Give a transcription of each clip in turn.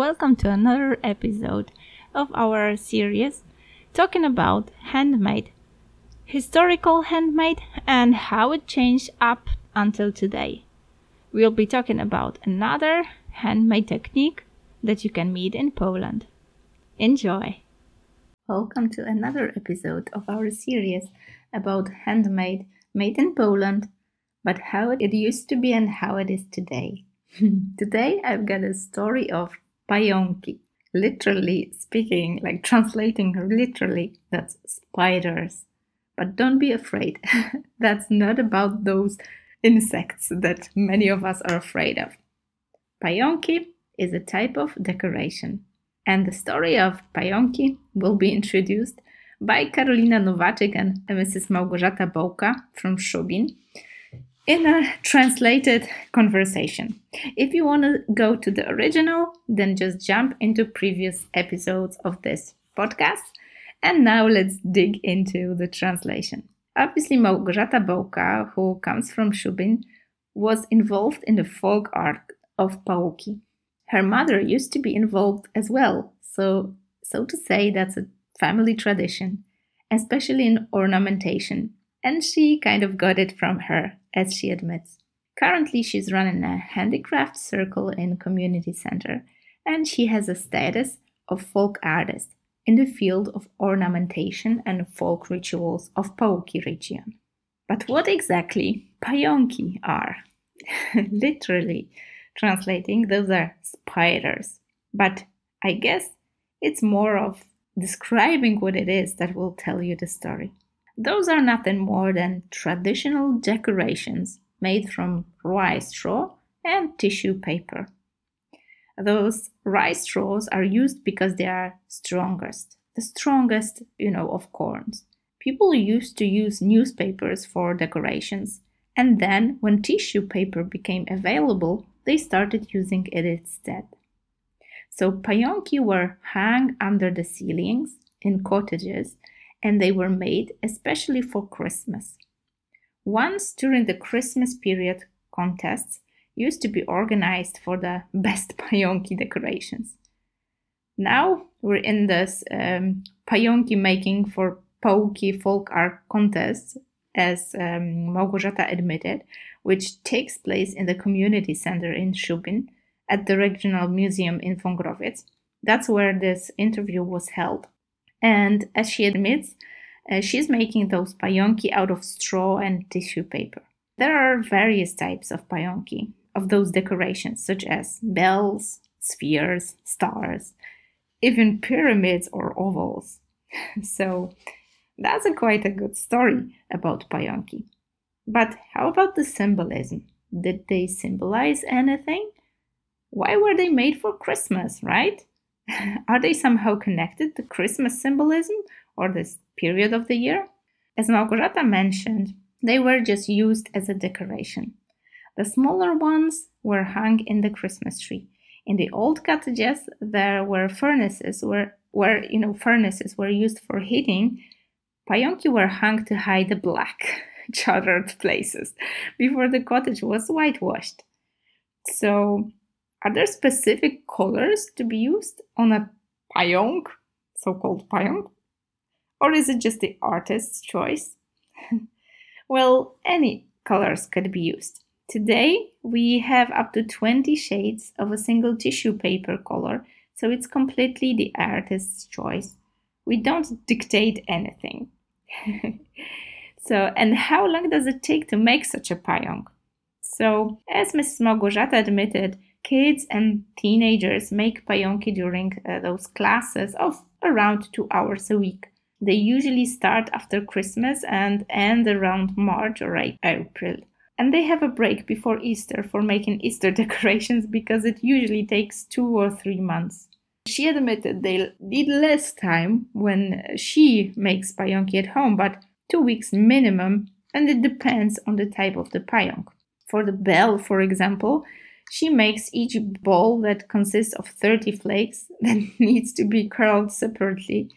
welcome to another episode of our series talking about handmade, historical handmade, and how it changed up until today. We'll be talking about another handmade technique that you can meet in Poland. Enjoy! Welcome to another episode of our series about handmade made in Poland, but how it used to be and how it is today. Today I've got a story of pająki. Literally speaking, like translating literally, that's spiders. But don't be afraid. that's not about those insects that many of us are afraid of. Pająki is a type of decoration. And the story of pająki will be introduced by Karolina Nowaczyk and Mrs. Małgorzata Bołka from Szubin in a translated conversation. If you want to go to the original, then just jump into previous episodes of this podcast. And now let's dig into the translation. Obviously, Małgorzata Bołka, who comes from Szubin, was involved in the folk art of Pałuki. Her mother used to be involved as well, so so to say that's a family tradition, especially in ornamentation, and she kind of got it from her as she admits. Currently, she's running a handicraft circle in community center, and she has a status of folk artist in the field of ornamentation and folk rituals of Pałuki region. But what exactly pająki are? Literally translating, those are spiders. But I guess it's more of describing what it is that will tell you the story. Those are nothing more than traditional decorations made from rice straw and tissue paper. Those rice straws are used because they are strongest, the strongest, you know, of corns. People used to use newspapers for decorations, and then when tissue paper became available, they started using it instead. So pająki were hung under the ceilings in cottages and they were made especially for Christmas. Once during the Christmas period, contests used to be organized for the best pająki decorations. Now we're in this um, pająki making for Pałuki folk art contest, as um, Małgorzata admitted, which takes place in the community center in Szubin at the regional museum in Wągrowiec. That's where this interview was held. And as she admits, uh, she's making those pająki out of straw and tissue paper. There are various types of pająki, of those decorations, such as bells, spheres, stars, even pyramids or ovals. so that's a quite a good story about pająki. But how about the symbolism? Did they symbolize anything? Why were they made for Christmas, right? Are they somehow connected to Christmas symbolism or this period of the year? As Małgorzata mentioned, they were just used as a decoration. The smaller ones were hung in the Christmas tree. In the old cottages, there were furnaces where, where you know furnaces were used for heating. Pająki were hung to hide the black, charred places before the cottage was whitewashed. So are there specific colors to be used on a pająk, so-called pająk? Or is it just the artist's choice? well, any colors could be used. Today, we have up to 20 shades of a single tissue paper color, so it's completely the artist's choice. We don't dictate anything. so, and how long does it take to make such a pająk? So, as Mrs. Małgorzata admitted, kids and teenagers make pająki during uh, those classes of around two hours a week. They usually start after Christmas and end around March or April. And they have a break before Easter for making Easter decorations because it usually takes two or three months. She admitted they need less time when she makes pająki at home, but two weeks minimum, and it depends on the type of the pająk. For the bell, for example, she makes each ball that consists of 30 flakes that needs to be curled separately,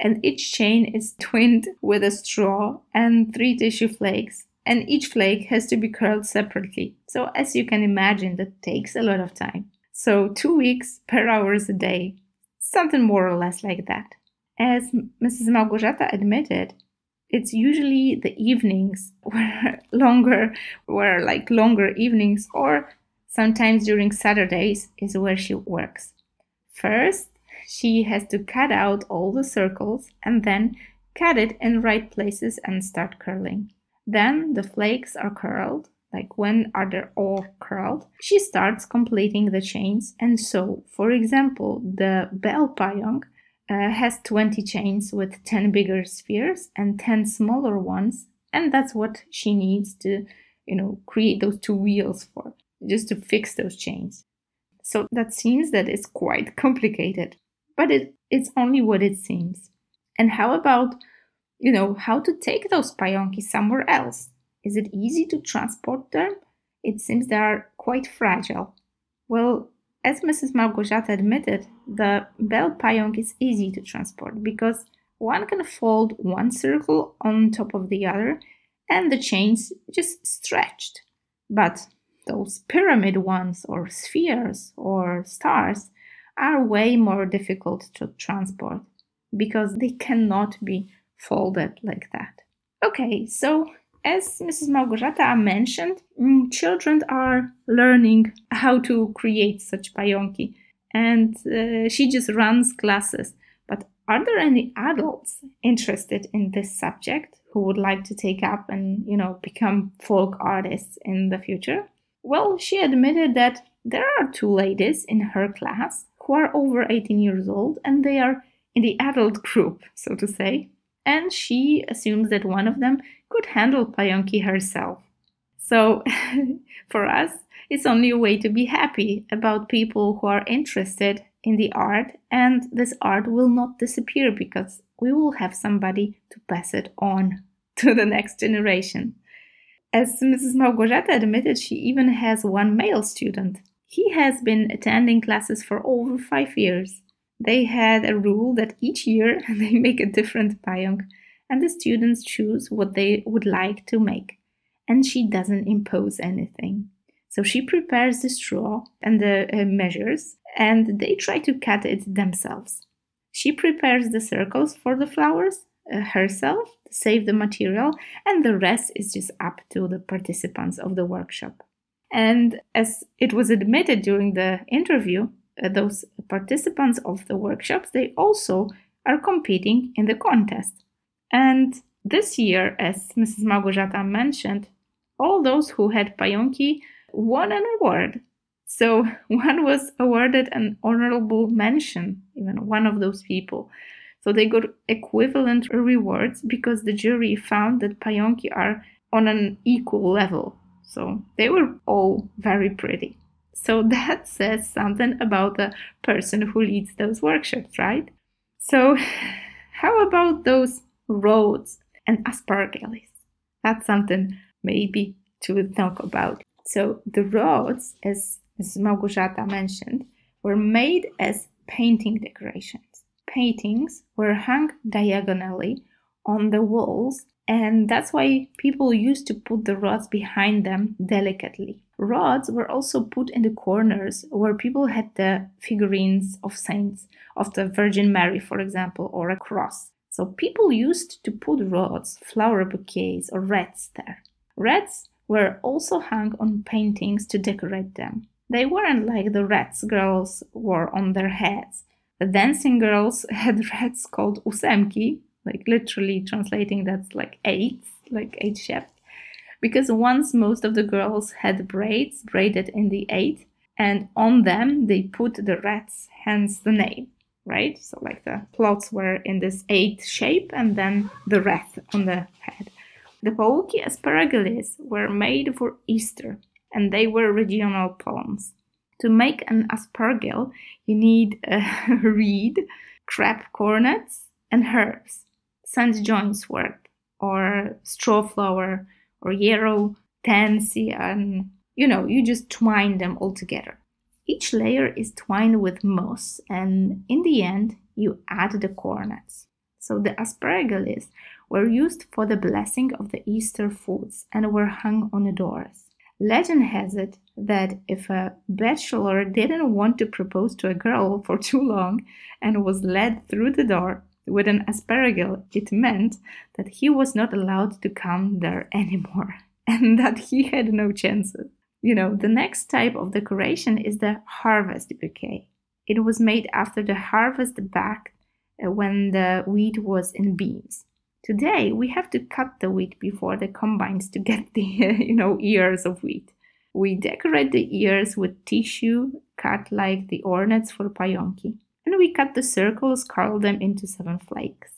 and each chain is twinned with a straw and three tissue flakes, and each flake has to be curled separately. So, as you can imagine, that takes a lot of time. So two weeks per hours a day, something more or less like that. As Mrs. Małgorzata admitted, it's usually the evenings were longer, were like longer evenings, or sometimes during Saturdays is where she works. First, she has to cut out all the circles and then cut it in right places and start curling. Then the flakes are curled, like when are they all curled? She starts completing the chains, and so, for example, the bell pająk uh, has 20 chains with 10 bigger spheres and 10 smaller ones, and that's what she needs to, you know, create those two wheels for, just to fix those chains. So that seems that it's quite complicated, but it, it's only what it seems. And how about, you know, how to take those pająki somewhere else? Is it easy to transport them? It seems they are quite fragile. Well, as Mrs. Małgorzata admitted, the bell pająk is easy to transport because one can fold one circle on top of the other and the chains just stretched. But those pyramid ones or spheres or stars are way more difficult to transport because they cannot be folded like that. Okay, so as Mrs. Małgorzata mentioned, mm, children are learning how to create such pająki, and uh, she just runs classes. But are there any adults interested in this subject who would like to take up and you know become folk artists in the future? Well, she admitted that there are two ladies in her class who are over 18 years old, and they are in the adult group, so to say and she assumes that one of them could handle Pająki herself. So, for us, it's only a way to be happy about people who are interested in the art, and this art will not disappear because we will have somebody to pass it on to the next generation. As Mrs. Małgorzata admitted, she even has one male student. He has been attending classes for over five years they had a rule that each year they make a different pająk and the students choose what they would like to make. And she doesn't impose anything. So she prepares the straw and the uh, measures and they try to cut it themselves. She prepares the circles for the flowers herself to save the material, and the rest is just up to the participants of the workshop. And as it was admitted during the interview, uh, those participants of the workshops, they also are competing in the contest. And this year, as Mrs. Małgorzata mentioned, all those who had Pająki won an award. So one was awarded an honorable mention, even one of those people. So they got equivalent rewards because the jury found that Pająki are on an equal level. So they were all very pretty. So that says something about the person who leads those workshops, right? So, how about those rods and aspergilles? That's something maybe to talk about. So, the rods, as, as mentioned, were made as painting decorations. Paintings were hung diagonally on the walls, and that's why people used to put the rods behind them delicately. Rods were also put in the corners where people had the figurines of saints, of the Virgin Mary, for example, or a cross. So people used to put rods, flower bouquets, or wreaths there. Wreaths were also hung on paintings to decorate them. They weren't like the rats girls wore on their heads. The dancing girls had wreaths called ósemki, like literally translating that's like eight, like eight shaped because once most of the girls had braids braided in the eight, and on them they put the rats, hence the name, right? So, like the plots were in this eight shape, and then the rat on the head. The Pałuki aspergilles were made for Easter, and they were regional poems. To make an aspergil, you need a reed, crab cornets, and herbs. St. John's wort or straw flower or yarrow, tansy, and you know, you just twine them all together. Each layer is twined with moss, and in the end, you add the cornets. So the aspergilles were used for the blessing of the Easter foods and were hung on the doors. Legend has it that if a bachelor didn't want to propose to a girl for too long and was led through the door with an asparagus, it meant that he was not allowed to come there anymore and that he had no chances. You know, the next type of decoration is the harvest bouquet. It was made after the harvest back uh, when the wheat was in beans. Today, we have to cut the wheat before the combines to get the, you know, ears of wheat. We decorate the ears with tissue cut like the ornaments for pająki. And we cut the circles, curl them into seven flakes.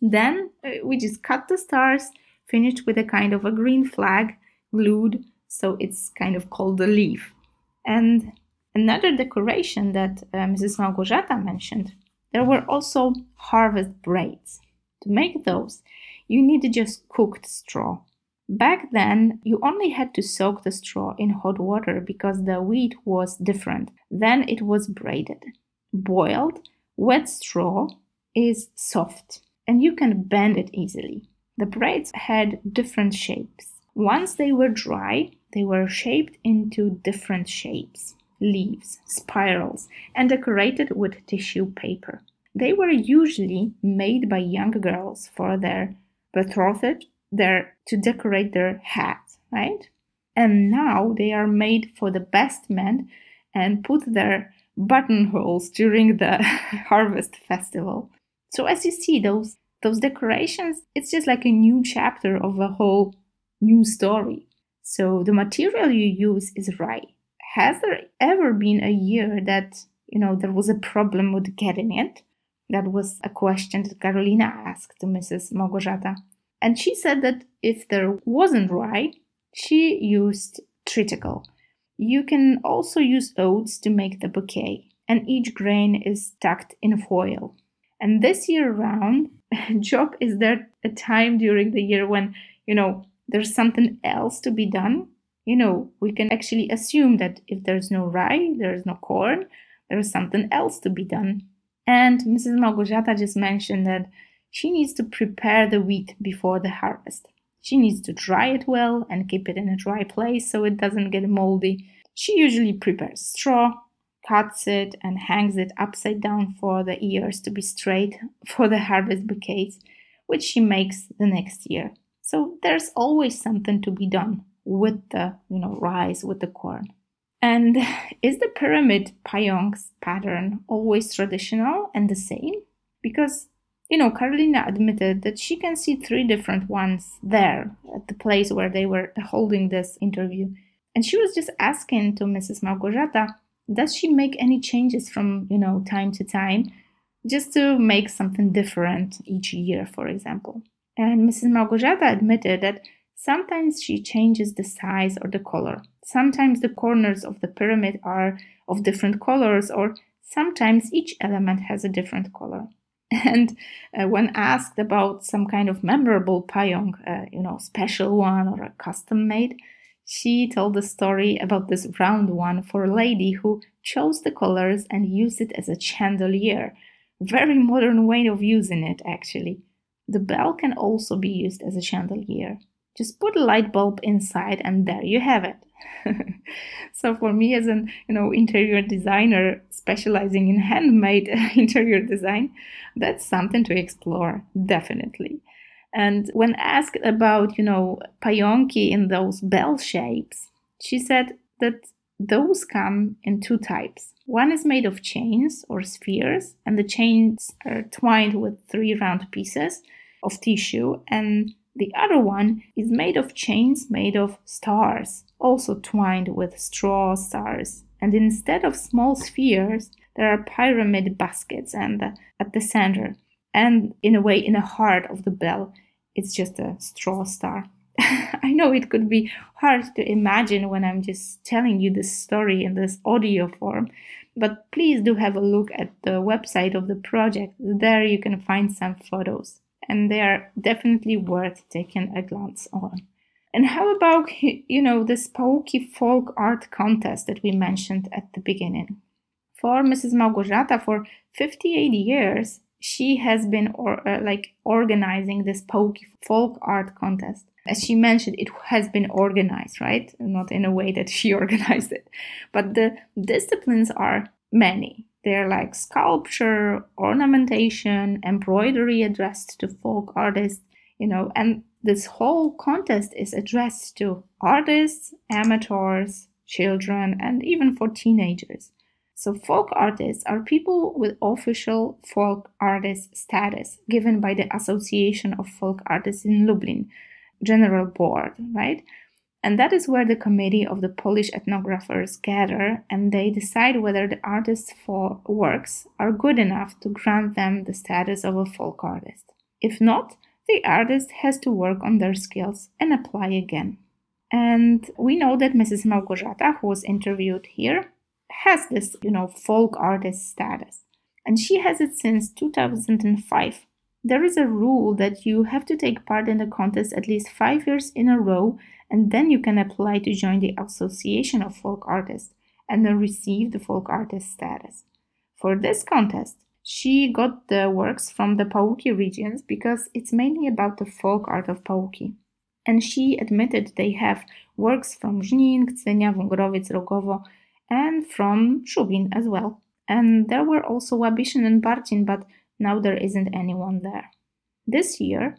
Then uh, we just cut the stars, finished with a kind of a green flag, glued, so it's kind of called a leaf. And another decoration that uh, Mrs. Małgorzata mentioned, there were also harvest braids. To make those, you need just cooked straw. Back then, you only had to soak the straw in hot water because the wheat was different. Then it was braided. Boiled, wet straw is soft and you can bend it easily. The braids had different shapes. Once they were dry, they were shaped into different shapes leaves, spirals, and decorated with tissue paper. They were usually made by young girls for their betrothed there to decorate their hat, right? And now they are made for the best men and put their buttonholes during the harvest festival. So as you see those those decorations, it's just like a new chapter of a whole new story. So the material you use is right. Has there ever been a year that, you know, there was a problem with getting it? That was a question that Karolina asked to Mrs. Małgorzata. And she said that if there wasn't rye, she used triticale. You can also use oats to make the bouquet, and each grain is tucked in foil. And this year round, Job, is there a time during the year when, you know, there's something else to be done? You know, we can actually assume that if there's no rye, there's no corn, there's something else to be done. And Mrs. Małgorzata just mentioned that she needs to prepare the wheat before the harvest. She needs to dry it well and keep it in a dry place so it doesn't get moldy. She usually prepares straw, cuts it, and hangs it upside down for the ears to be straight for the harvest bouquets, which she makes the next year. So there's always something to be done with the, you know, rice, with the corn. And is the pyramid pająk's pattern always traditional and the same? Because you know, Karolina admitted that she can see three different ones there at the place where they were holding this interview. And she was just asking to Mrs. Małgorzata, does she make any changes from, you know, time to time just to make something different each year, for example? And Mrs. Małgorzata admitted that sometimes she changes the size or the color. Sometimes the corners of the pyramid are of different colors, or sometimes each element has a different color. And uh, when asked about some kind of memorable pająk, uh, you know, special one or a custom made, she told the story about this round one for a lady who chose the colors and used it as a chandelier. Very modern way of using it, actually. The bell can also be used as a chandelier. Just put a light bulb inside, and there you have it. so for me as an you know interior designer specializing in handmade interior design that's something to explore definitely and when asked about you know pająki in those bell shapes she said that those come in two types one is made of chains or spheres and the chains are twined with three round pieces of tissue and the other one is made of chains made of stars, also twined with straw stars. And instead of small spheres, there are pyramid baskets and uh, at the center. And in a way, in the heart of the bell, it's just a straw star. I know it could be hard to imagine when I'm just telling you this story in this audio form, but please do have a look at the website of the project. There you can find some photos and they are definitely worth taking a glance on. And how about, you know, the Pałuki folk art contest that we mentioned at the beginning? For Mrs. Małgorzata, for 58 years, she has been or, uh, like organizing this Pałuki folk art contest. as she mentioned, it has been organized, right? Not in a way that she organized it, but the disciplines are many. They're like sculpture, ornamentation, embroidery addressed to folk artists, you know, and this whole contest is addressed to artists, amateurs, children, and even for teenagers. So, folk artists are people with official folk artist status given by the Association of Folk Artists in Lublin, General Board, right? And that is where the committee of the Polish ethnographers gather and they decide whether the artist's works are good enough to grant them the status of a folk artist. If not, the artist has to work on their skills and apply again. And we know that Mrs. Małgorzata, who was interviewed here, has this, you know, folk artist status. And she has it since 2005. There is a rule that you have to take part in the contest at least five years in a row, and then you can apply to join the Association of Folk Artists and receive the folk artist status. For this contest, she got the works from the Pałuki regions because it's mainly about the folk art of Pałuki. And she admitted they have works from Żnin, Kcynia, Wągrowiec, Rogowo, and from Szubin as well. And there were also Łabiszyn and Barcin, but now there isn't anyone there. This year,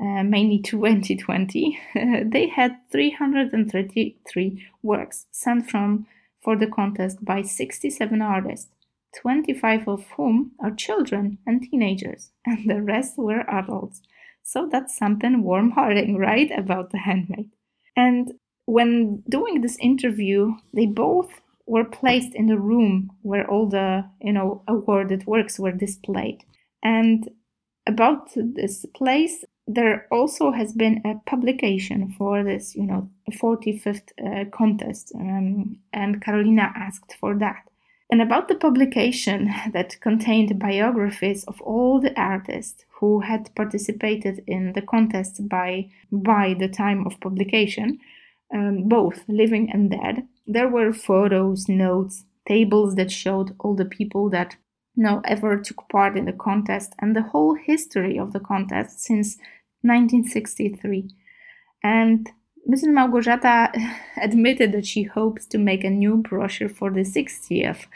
uh, mainly 2020, they had 333 works sent from for the contest by 67 artists. 25 of whom are children and teenagers, and the rest were adults. So that's something warm hearted, right, about the handmade. And when doing this interview, they both were placed in the room where all the, you know, awarded works were displayed. And about this place, there also has been a publication for this, you know, 45th uh, contest, um, and Karolina asked for that and about the publication that contained biographies of all the artists who had participated in the contest by, by the time of publication, um, both living and dead. There were photos, notes, tables that showed all the people that know, ever took part in the contest and the whole history of the contest since 1963. And Mrs. Małgorzata admitted that she hopes to make a new brochure for the 60th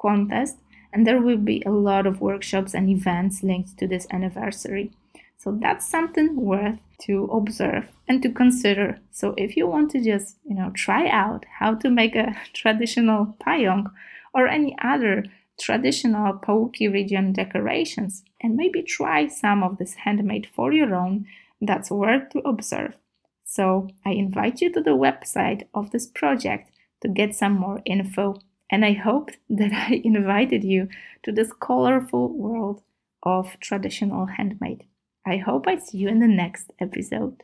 contest, and there will be a lot of workshops and events linked to this anniversary. So that's something worth to observe and to consider. So if you want to just, you know, try out how to make a traditional pająk or any other traditional Pałuki region decorations and maybe try some of this handmade for your own, that's worth to observe. So I invite you to the website of this project to get some more info. And I hope that I invited you to this colorful world of traditional handmade. I hope I see you in the next episode.